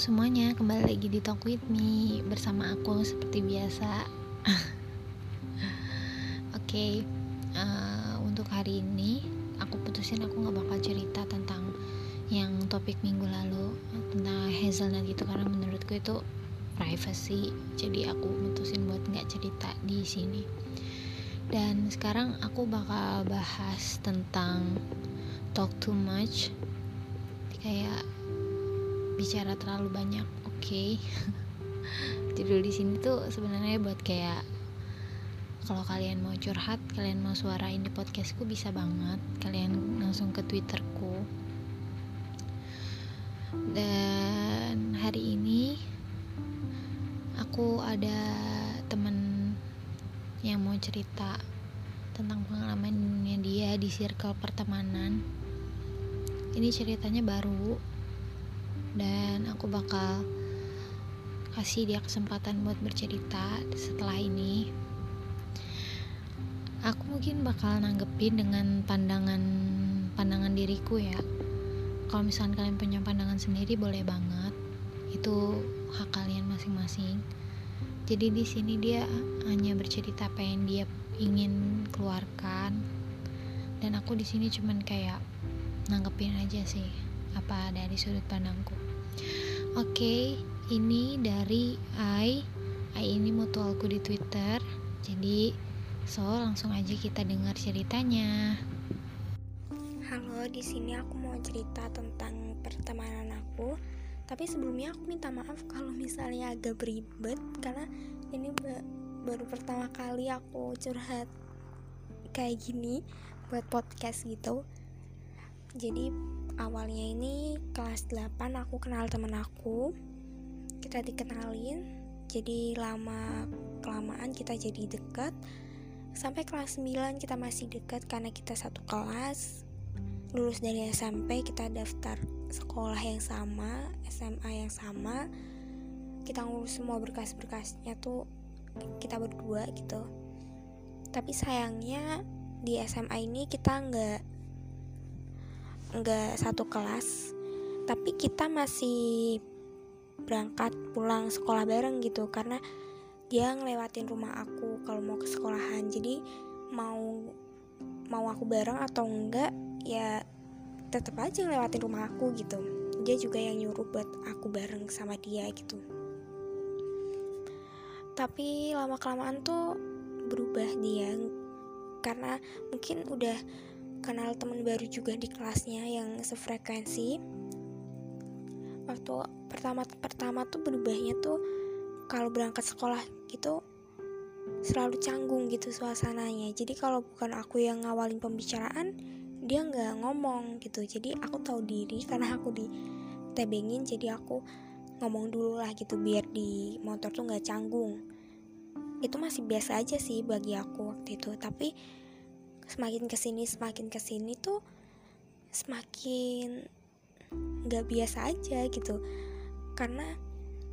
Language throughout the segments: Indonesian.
semuanya, kembali lagi di Talk With Me Bersama aku seperti biasa. Oke, okay, uh, eh, untuk hari ini Aku putusin aku gak bakal cerita tentang Yang topik minggu lalu Tentang hazelnut gitu Karena menurutku itu privacy. Jadi aku putusin buat gak cerita di sini. Dan sekarang aku bakal bahas tentang Talk too much. Kayak bicara terlalu banyak oke. Okay. judul di sini tuh sebenarnya buat kayak kalau kalian mau curhat kalian mau suarain di podcastku bisa banget. Kalian langsung ke twitterku. Dan hari ini aku ada temen yang mau cerita tentang pengalamannya dia di circle pertemanan. Ini ceritanya baru dan aku bakal kasih dia kesempatan buat bercerita setelah ini. Aku mungkin bakal nanggepin dengan pandangan pandangan diriku ya. Kalau misalnya kalian punya pandangan sendiri boleh banget. Itu hak kalian masing-masing. Jadi di sini dia hanya bercerita apa yang dia ingin keluarkan. Dan aku di sini cuman kayak nanggepin aja sih apa dari sudut pandangku oke okay, ini dari I. I ini mutualku di Twitter. Jadi so langsung aja kita dengar ceritanya. Halo di sini aku mau cerita tentang pertemanan aku. Tapi sebelumnya aku minta maaf kalau misalnya agak beribet karena ini baru pertama kali aku curhat kayak gini buat podcast gitu. Jadi awalnya ini kelas 8 aku kenal temen aku. Kita dikenalin jadi lama kelamaan kita jadi dekat sampai kelas 9 kita masih dekat karena kita satu kelas. Lulus dari SMP kita daftar sekolah yang sama SMA yang sama. Kita ngurus semua berkas-berkasnya tuh kita berdua gitu. Tapi sayangnya di SMA ini kita nggak nggak satu kelas tapi kita masih berangkat pulang sekolah bareng gitu karena dia ngelewatin rumah aku kalau mau ke sekolahan. Jadi mau mau aku bareng atau enggak ya tetap aja ngelewatin rumah aku gitu. Dia juga yang nyuruh buat aku bareng sama dia gitu. Tapi lama kelamaan tuh berubah dia karena mungkin udah kenal teman baru juga di kelasnya yang sefrekuensi. Waktu pertama pertama tuh berubahnya tuh kalau berangkat sekolah gitu selalu canggung gitu suasananya. Jadi kalau bukan aku yang ngawalin pembicaraan dia nggak ngomong gitu. Jadi aku tahu diri karena aku di tebengin jadi aku ngomong dulu lah gitu biar di motor tuh nggak canggung. Itu masih biasa aja sih bagi aku waktu itu. Tapi semakin ke sini semakin ke sini tuh semakin nggak biasa aja gitu. Karena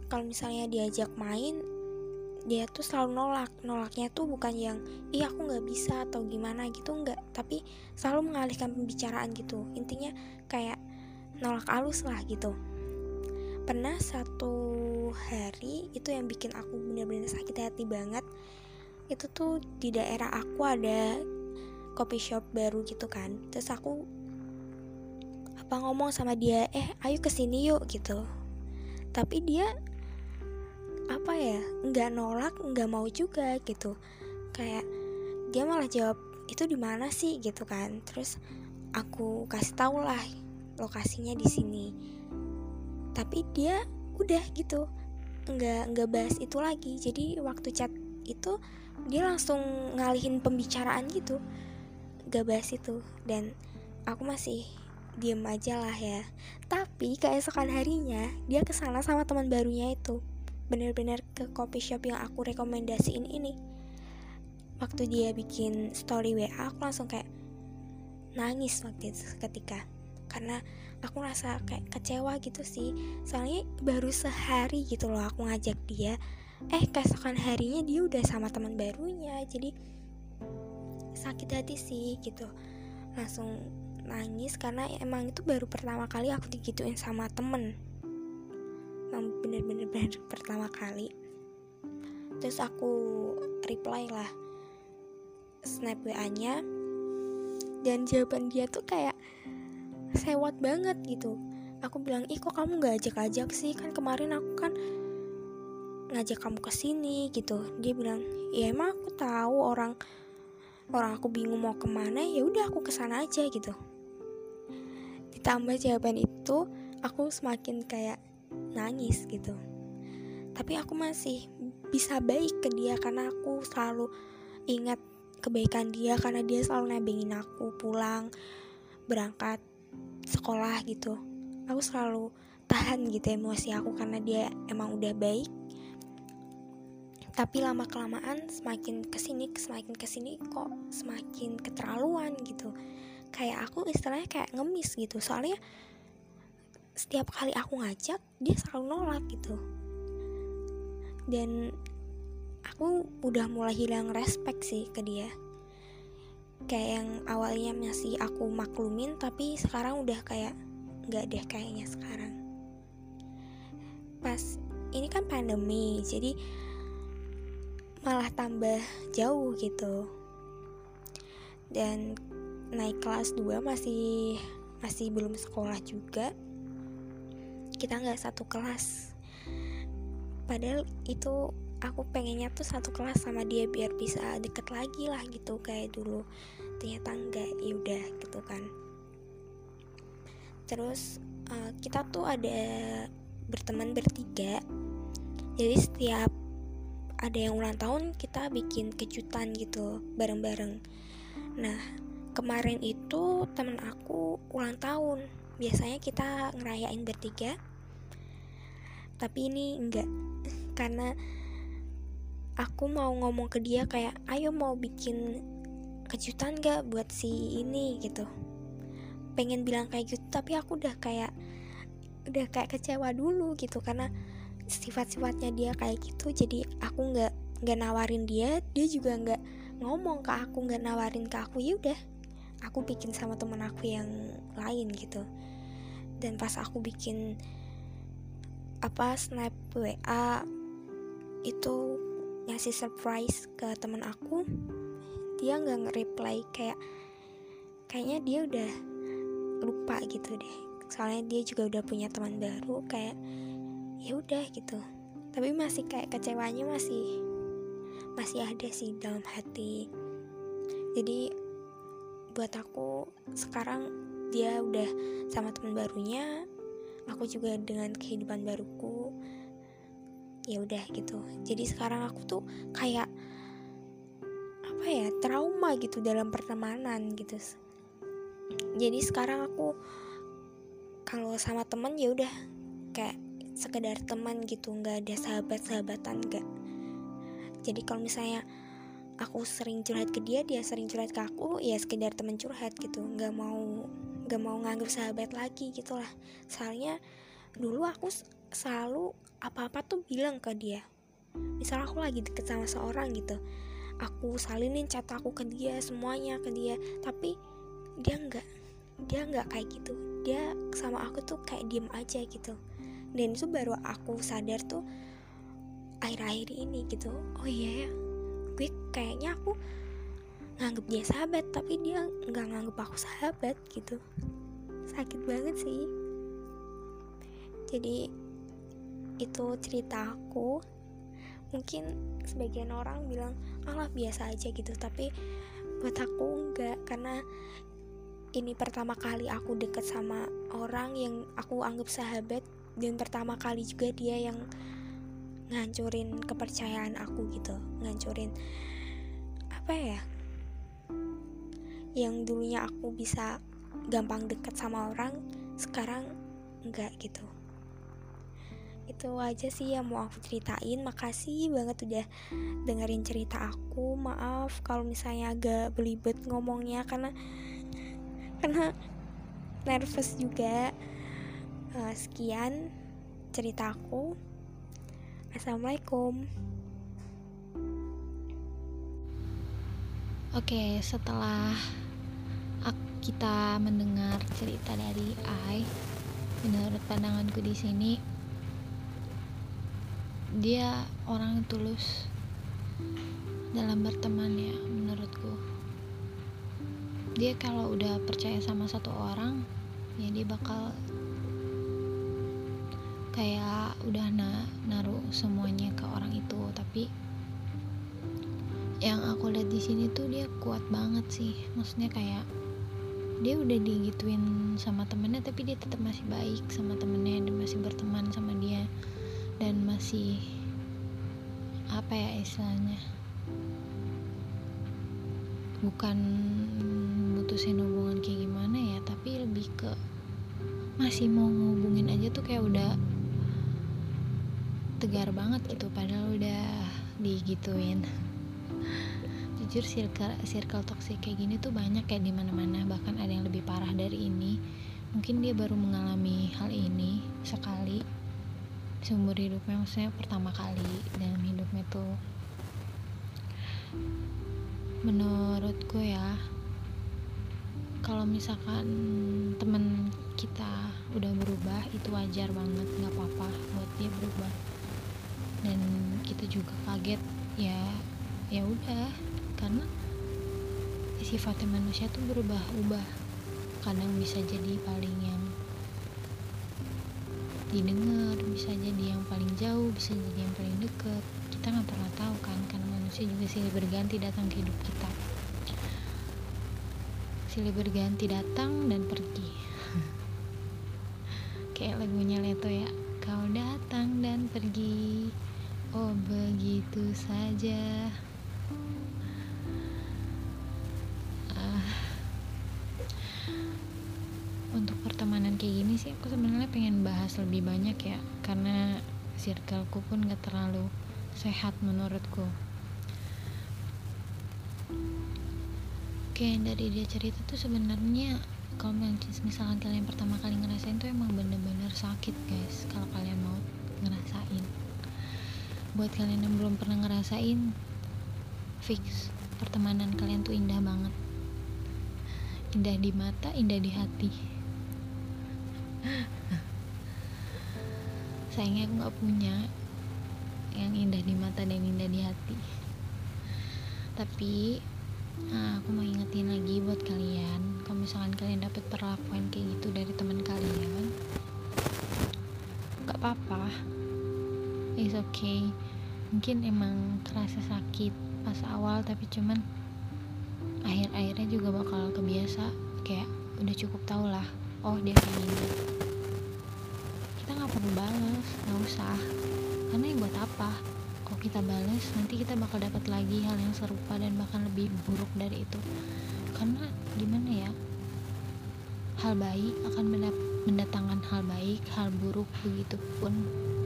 kalau misalnya diajak main dia tuh selalu nolak. Nolaknya tuh bukan yang iya aku nggak bisa atau gimana gitu nggak. Tapi selalu mengalihkan pembicaraan gitu. Intinya kayak nolak alus lah gitu. Pernah satu hari itu yang bikin aku bener-bener sakit hati banget itu tuh di daerah aku ada coffee shop baru gitu kan. Terus aku apa ngomong sama dia eh ayo ke sini yuk gitu. Tapi dia apa ya nggak nolak nggak mau juga gitu. Kayak dia malah jawab itu di mana sih? gitu kan. Terus aku kasih tau lah lokasinya di sini. Tapi dia udah gitu nggak nggak bahas itu lagi. Jadi waktu chat itu dia langsung ngalihin pembicaraan gitu gak bahas itu. Dan aku masih diem aja lah ya. Tapi keesokan harinya dia ke sana sama teman barunya itu. Bener-bener ke coffee shop yang aku rekomendasiin ini. Waktu dia bikin story WA aku langsung kayak nangis waktu itu ketika. Karena aku rasa kayak kecewa gitu sih. Soalnya baru sehari gitu loh aku ngajak dia. Eh keesokan harinya dia udah sama teman barunya. Jadi sakit hati sih gitu. Langsung nangis karena emang itu baru pertama kali aku digituin sama temen. Yang bener-bener pertama kali. Terus aku reply lah snap wa nya dan jawaban dia tuh kayak sewot banget gitu. Aku bilang ih kok kamu gak ajak-ajak sih? Kan kemarin aku kan ngajak kamu ke sini gitu. Dia bilang ya emang aku tahu orang orang aku bingung mau ke mana ya udah aku ke sana aja gitu. Ditambah jawaban itu aku semakin kayak nangis gitu. Tapi aku masih bisa baik ke dia karena aku selalu ingat kebaikan dia karena dia selalu nebengin aku pulang berangkat sekolah gitu. Aku selalu tahan gitu emosi aku karena dia emang udah baik tapi lama kelamaan semakin ke sini semakin ke sini kok semakin keterlaluan gitu. Kayak aku istilahnya kayak ngemis gitu. Soalnya setiap kali aku ngajak dia selalu nolak gitu. Dan aku udah mulai hilang respect sih ke dia. Kayak yang awalnya masih aku maklumin tapi sekarang udah kayak nggak deh kayaknya sekarang. Pas ini kan pandemi jadi malah tambah jauh gitu. Dan naik kelas 2 masih masih belum sekolah juga. Kita nggak satu kelas. Padahal itu aku pengennya tuh satu kelas sama dia biar bisa deket lagi lah gitu kayak dulu. Ternyata enggak ya udah gitu kan. Terus uh, kita tuh ada berteman bertiga. Jadi setiap ada yang ulang tahun kita bikin kejutan gitu bareng-bareng. Nah kemarin itu temen aku ulang tahun. Biasanya kita ngerayain bertiga tapi ini enggak. Karena aku mau ngomong ke dia kayak ayo mau bikin kejutan gak buat si ini? gitu. Pengen bilang kayak gitu tapi aku udah kayak udah kayak kecewa dulu gitu karena sifat-sifatnya dia kayak gitu jadi aku nggak nggak nawarin dia dia juga nggak ngomong ke aku nggak nawarin ke aku ya udah aku bikin sama temen aku yang lain gitu. Dan pas aku bikin apa snap WA itu ngasih surprise ke temen aku dia nggak nge-reply kayak kayaknya dia udah lupa gitu deh. Soalnya dia juga udah punya teman baru kayak ya udah gitu. Tapi masih kayak kecewanya masih masih ada sih dalam hati. Jadi buat aku sekarang dia udah sama teman barunya aku juga dengan kehidupan baruku ya udah gitu. Jadi sekarang aku tuh kayak apa ya trauma gitu dalam pertemanan gitu. Jadi sekarang aku kalau sama temen ya udah kayak sekedar teman gitu nggak ada sahabat sahabatan nggak. Jadi kalau misalnya aku sering curhat ke dia dia sering curhat ke aku ya sekedar teman curhat gitu. Nggak mau nggak mau nganggap sahabat lagi gitulah. Soalnya dulu aku selalu apa-apa tuh bilang ke dia. Misal aku lagi deket sama seorang gitu aku salinin chat aku ke dia semuanya ke dia. Tapi dia nggak dia nggak kayak gitu. Dia sama aku tuh kayak diem aja gitu dan itu baru aku sadar tuh akhir-akhir ini gitu. Oh iya ya gue kayaknya aku nganggep dia sahabat tapi dia nggak nganggep aku sahabat gitu. Sakit banget sih. Jadi itu cerita aku. Mungkin sebagian orang bilang alah biasa aja gitu tapi buat aku enggak karena ini pertama kali aku deket sama orang yang aku anggap sahabat dan pertama kali juga dia yang ngancurin kepercayaan aku gitu. Ngancurin apa ya yang dulunya aku bisa gampang deket sama orang sekarang enggak gitu. Itu aja sih yang mau aku ceritain. Makasih banget udah dengerin cerita aku. Maaf kalau misalnya agak belibet ngomongnya karena karena nervous juga uh, sekian ceritaku assalamualaikum. Oke setelah kita mendengar cerita dari Ai menurut pandanganku di sini dia orang yang tulus dalam berteman ya menurutku. Dia kalau udah percaya sama satu orang ya dia bakal kayak udah na naruh semuanya ke orang itu tapi yang aku lihat di sini tuh dia kuat banget sih. Maksudnya kayak dia udah digituin sama temennya tapi dia tetap masih baik sama temennya dan masih berteman sama dia dan masih apa ya istilahnya bukan mutusin hubungan kayak gimana ya tapi lebih ke masih mau ngehubungin aja tuh kayak udah tegar banget gitu padahal udah digituin. Jujur circle circle toxic kayak gini tuh banyak kayak di mana mana bahkan ada yang lebih parah dari ini. Mungkin dia baru mengalami hal ini sekali seumur hidupnya maksudnya pertama kali dalam hidupnya tuh. Menurutku ya kalau misalkan temen kita udah berubah itu wajar banget nggak apa-apa buat dia berubah dan kita juga kaget ya ya udah. Karena sifatnya manusia tuh berubah-ubah. Kadang bisa jadi paling yang didengar bisa jadi yang paling jauh bisa jadi yang paling deket. Kita nggak pernah tahu kan karena manusia juga silih berganti datang ke hidup kita. Silih berganti datang dan pergi. Kayak lagunya Leto ya kau datang dan pergi Oh begitu saja. Uh, Untuk pertemanan kayak gini sih aku sebenarnya pengen bahas lebih banyak ya Karena circleku pun gak terlalu sehat menurutku. Oke dari dia cerita tuh sebenarnya kalau misalkan kalian pertama kali ngerasain tuh emang bener-bener sakit guys kalau kalian mau ngerasain buat kalian yang belum pernah ngerasain fix. Pertemanan kalian tuh indah banget. Indah di mata indah di hati. Sayangnya aku gak punya yang indah di mata dan indah di hati. Tapi nah, aku mau ingetin lagi buat kalian kalau misalkan kalian dapat perlakuan kayak gitu dari teman kalian gak apa-apa. It's okay mungkin emang kerasa sakit pas awal tapi cuman akhir-akhirnya juga bakal kebiasa. Kayak udah cukup tau lah oh dia kayak gini. Kita nggak perlu balas nggak usah. Karena yang buat apa? Kalau kita balas nanti kita bakal dapat lagi hal yang serupa dan bahkan lebih buruk dari itu. Karena gimana ya? Hal baik akan mendatangkan hal baik hal buruk begitu pun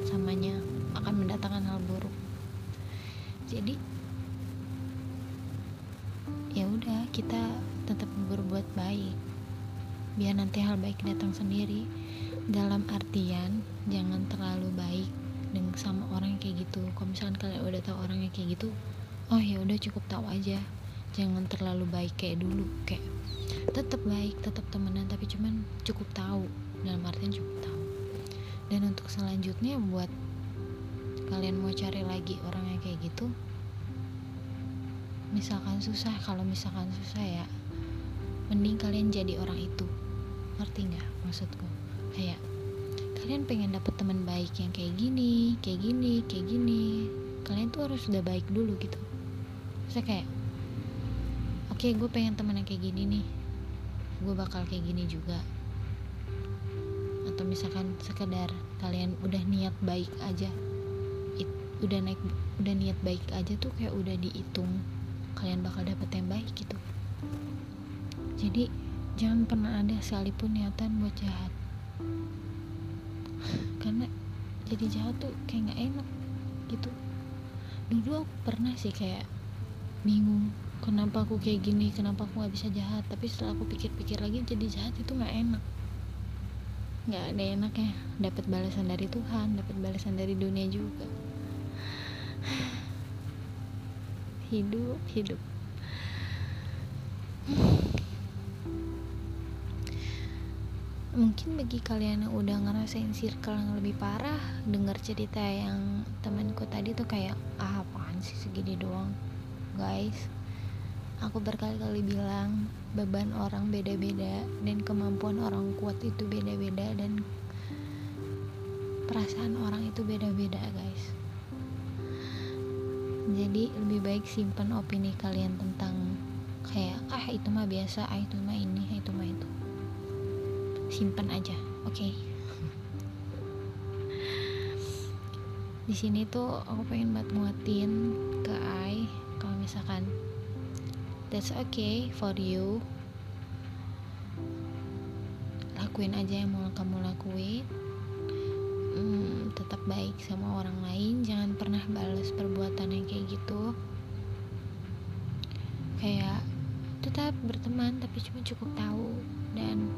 samanya akan mendatangkan hal buruk jadi ya udah kita tetap berbuat baik. Biar nanti hal baik datang sendiri. Dalam artian jangan terlalu baik dengan sama orang kayak gitu. Kalau misalkan kalian udah tahu orangnya kayak gitu oh ya udah cukup tahu aja. Jangan terlalu baik kayak dulu kayak tetap baik tetap temenan tapi cuman cukup tahu. Dalam artian cukup tahu. Dan untuk selanjutnya buat kalian mau cari lagi orang yang kayak gitu misalkan susah kalau misalkan susah ya mending kalian jadi orang itu. Ngerti nggak maksudku? Kayak kalian pengen dapet teman baik yang kayak gini kayak gini kayak gini. Kalian tuh harus udah baik dulu gitu. Saya kayak oke okay, gue pengen teman yang kayak gini nih. Gue bakal kayak gini juga. Atau misalkan sekedar kalian udah niat baik aja udah naik udah niat baik aja tuh kayak udah dihitung kalian bakal dapet yang baik gitu. Jadi jangan pernah ada sekalipun niatan buat jahat. Karena jadi jahat tuh kayak nggak enak gitu. Dulu aku pernah sih kayak bingung kenapa aku kayak gini kenapa aku nggak bisa jahat. Tapi setelah aku pikir-pikir lagi jadi jahat itu nggak enak. Nggak ada enaknya. Dapat balasan dari Tuhan dapat balasan dari dunia juga hidup hidup. Mungkin bagi kalian yang udah ngerasain circle yang lebih parah dengar cerita yang temanku tadi tuh kayak ah apaan sih segini doang guys? Aku berkali-kali bilang beban orang beda-beda dan kemampuan orang kuat itu beda-beda dan perasaan orang itu beda-beda guys jadi lebih baik simpan opini kalian tentang kayak ah itu mah biasa ah itu mah ini ah itu mah itu. Simpan aja oke? Okay? di sini tuh aku pengen buat muatin ke I kalau misalkan that's okay for you. Lakuin aja yang mau kamu lakuin hmm, tetap baik sama orang lain jangan pernah balas perbuatan yang kayak gitu. Kayak tetap berteman tapi cuma cukup tahu. Dan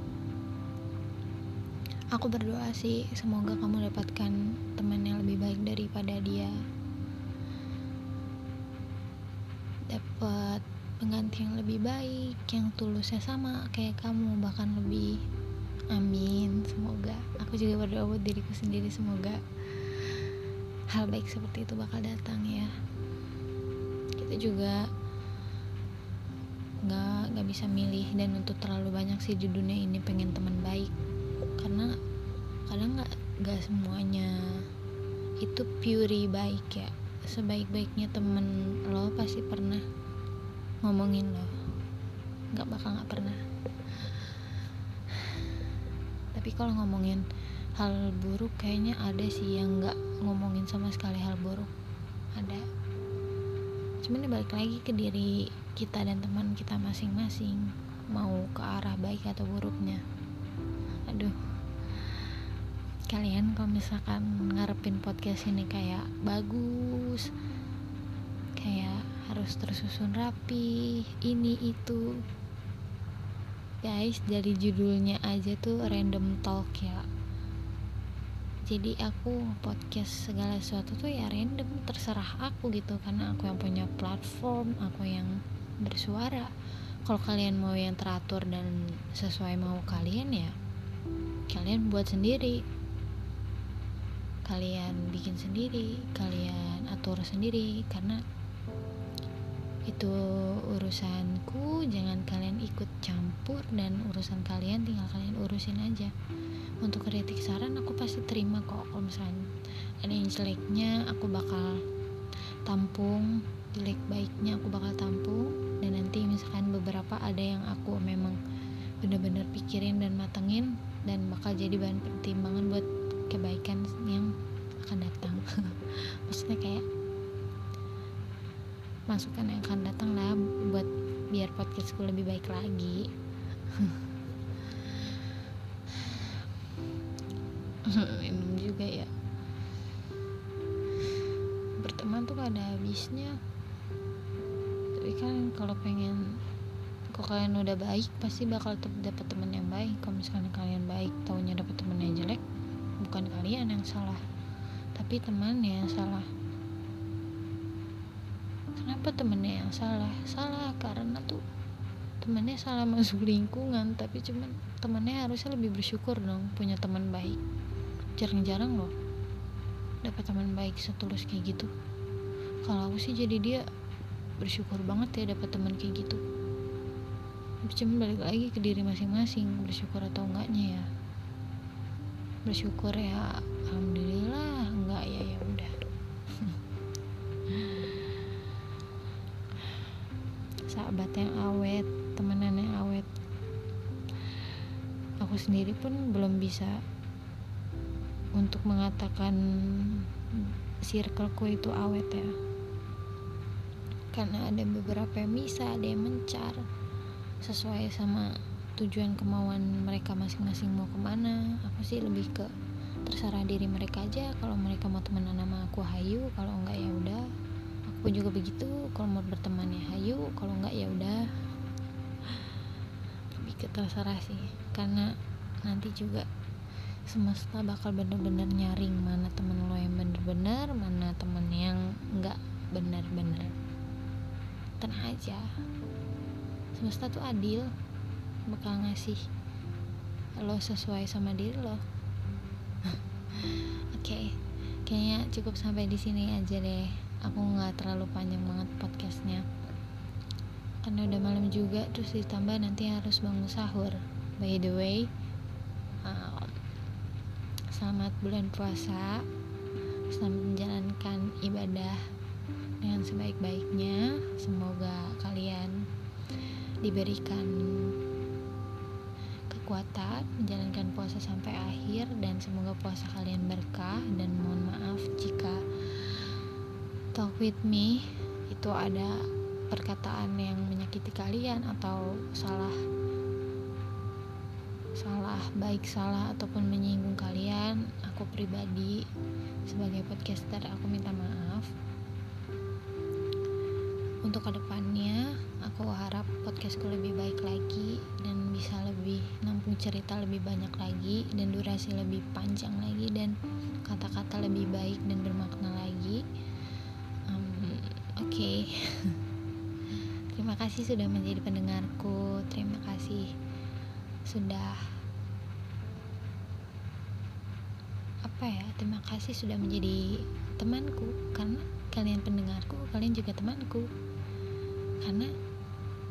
aku berdoa sih semoga kamu dapatkan teman yang lebih baik daripada dia. Dapat pengganti yang lebih baik yang tulusnya sama kayak kamu bahkan lebih amin. Semoga. Aku juga berdoa buat diriku sendiri. Semoga hal baik seperti itu bakal datang ya. Kita juga nggak nggak bisa milih dan untuk terlalu banyak sih di dunia ini pengen teman baik. Karena kadang nggak nggak semuanya itu pure baik ya. Sebaik-baiknya temen lo pasti pernah ngomongin lo. Nggak bakal nggak pernah tapi kalau ngomongin hal buruk kayaknya ada sih yang nggak ngomongin sama sekali hal buruk. Ada. Cuman balik lagi ke diri kita dan teman kita masing-masing. Mau ke arah baik atau buruknya. Aduh. Kalian kalau misalkan ngarepin podcast ini kayak bagus kayak harus tersusun rapi ini itu guys dari judulnya aja tuh random talk ya. Jadi aku podcast segala sesuatu tuh ya random terserah aku gitu. Karena aku yang punya platform aku yang bersuara. Kalau kalian mau yang teratur dan sesuai mau kalian ya kalian buat sendiri. Kalian bikin sendiri kalian atur sendiri. Karena itu urusanku jangan kalian ikut campur dan urusan kalian tinggal kalian urusin aja. Untuk kritik saran aku pasti terima kok kalau misalnya ada yang jeleknya aku bakal tampung. Jelek baiknya aku bakal tampung. Dan nanti misalkan beberapa ada yang aku memang bener-bener pikirin dan matengin dan bakal jadi bahan pertimbangan buat kebaikan yang akan datang. Maksudnya kayak masukan yang akan datang lah buat biar podcastku lebih baik lagi. Minum juga ya. Berteman tuh gak ada habisnya. Tapi kan kalau pengen kalau kalian udah baik pasti bakal dapat teman yang baik. Kalau misalnya kalian baik taunya dapat teman yang jelek bukan kalian yang salah. Tapi temannya yang salah kenapa temennya yang salah? Salah karena tuh temennya salah masuk lingkungan tapi cuman temennya harusnya lebih bersyukur dong punya teman baik. Jarang-jarang loh dapat teman baik setulus kayak gitu. Kalau aku sih jadi dia bersyukur banget ya dapat teman kayak gitu. Tapi cuman balik lagi ke diri masing-masing bersyukur atau enggaknya ya. Bersyukur ya alhamdulillah yang awet temenan yang awet. Aku sendiri pun belum bisa untuk mengatakan circleku itu awet ya. Karena ada beberapa yang bisa ada yang mencar sesuai sama tujuan kemauan mereka masing-masing mau ke mana. Aku sih lebih ke terserah diri mereka aja. Kalau mereka mau temenan sama aku hayu. Kalau enggak ya udah aku juga begitu. Kalau mau berteman ya hayu kalau enggak ya udah. Lebih ke terserah sih. Karena nanti juga semesta bakal bener-bener nyaring mana temen lo yang bener-bener mana temen yang enggak bener-bener. Tenang aja. Semesta tuh adil. Bakal ngasih lo sesuai sama diri lo. Oke. Okay. kayaknya cukup sampai di sini aja deh aku nggak terlalu panjang banget podcastnya. Karena udah malam juga terus ditambah nanti harus bangun sahur. By the way uh, selamat bulan puasa. Selamat menjalankan ibadah dengan sebaik-baiknya. Semoga kalian diberikan kekuatan menjalankan puasa sampai akhir dan semoga puasa kalian berkah. Dan mohon maaf jika talk with me itu ada perkataan yang menyakiti kalian atau salah salah baik salah ataupun menyinggung kalian aku pribadi sebagai podcaster aku minta maaf. Untuk ke depannya aku harap podcastku lebih baik lagi dan bisa lebih nampung cerita lebih banyak lagi dan durasi lebih panjang lagi dan kata-kata lebih baik dan bermakna lagi um, Terima kasih sudah menjadi pendengarku. Terima kasih sudah apa ya? Terima kasih sudah menjadi temanku karena kalian pendengarku, kalian juga temanku. Karena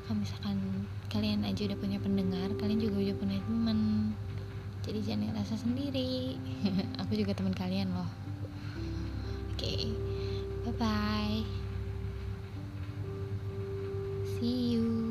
kalau misalkan kalian aja udah punya pendengar, kalian juga udah punya teman. Jadi jangan ngerasa sendiri. Aku juga teman kalian loh. Oke. Okay. Bye bye. See you.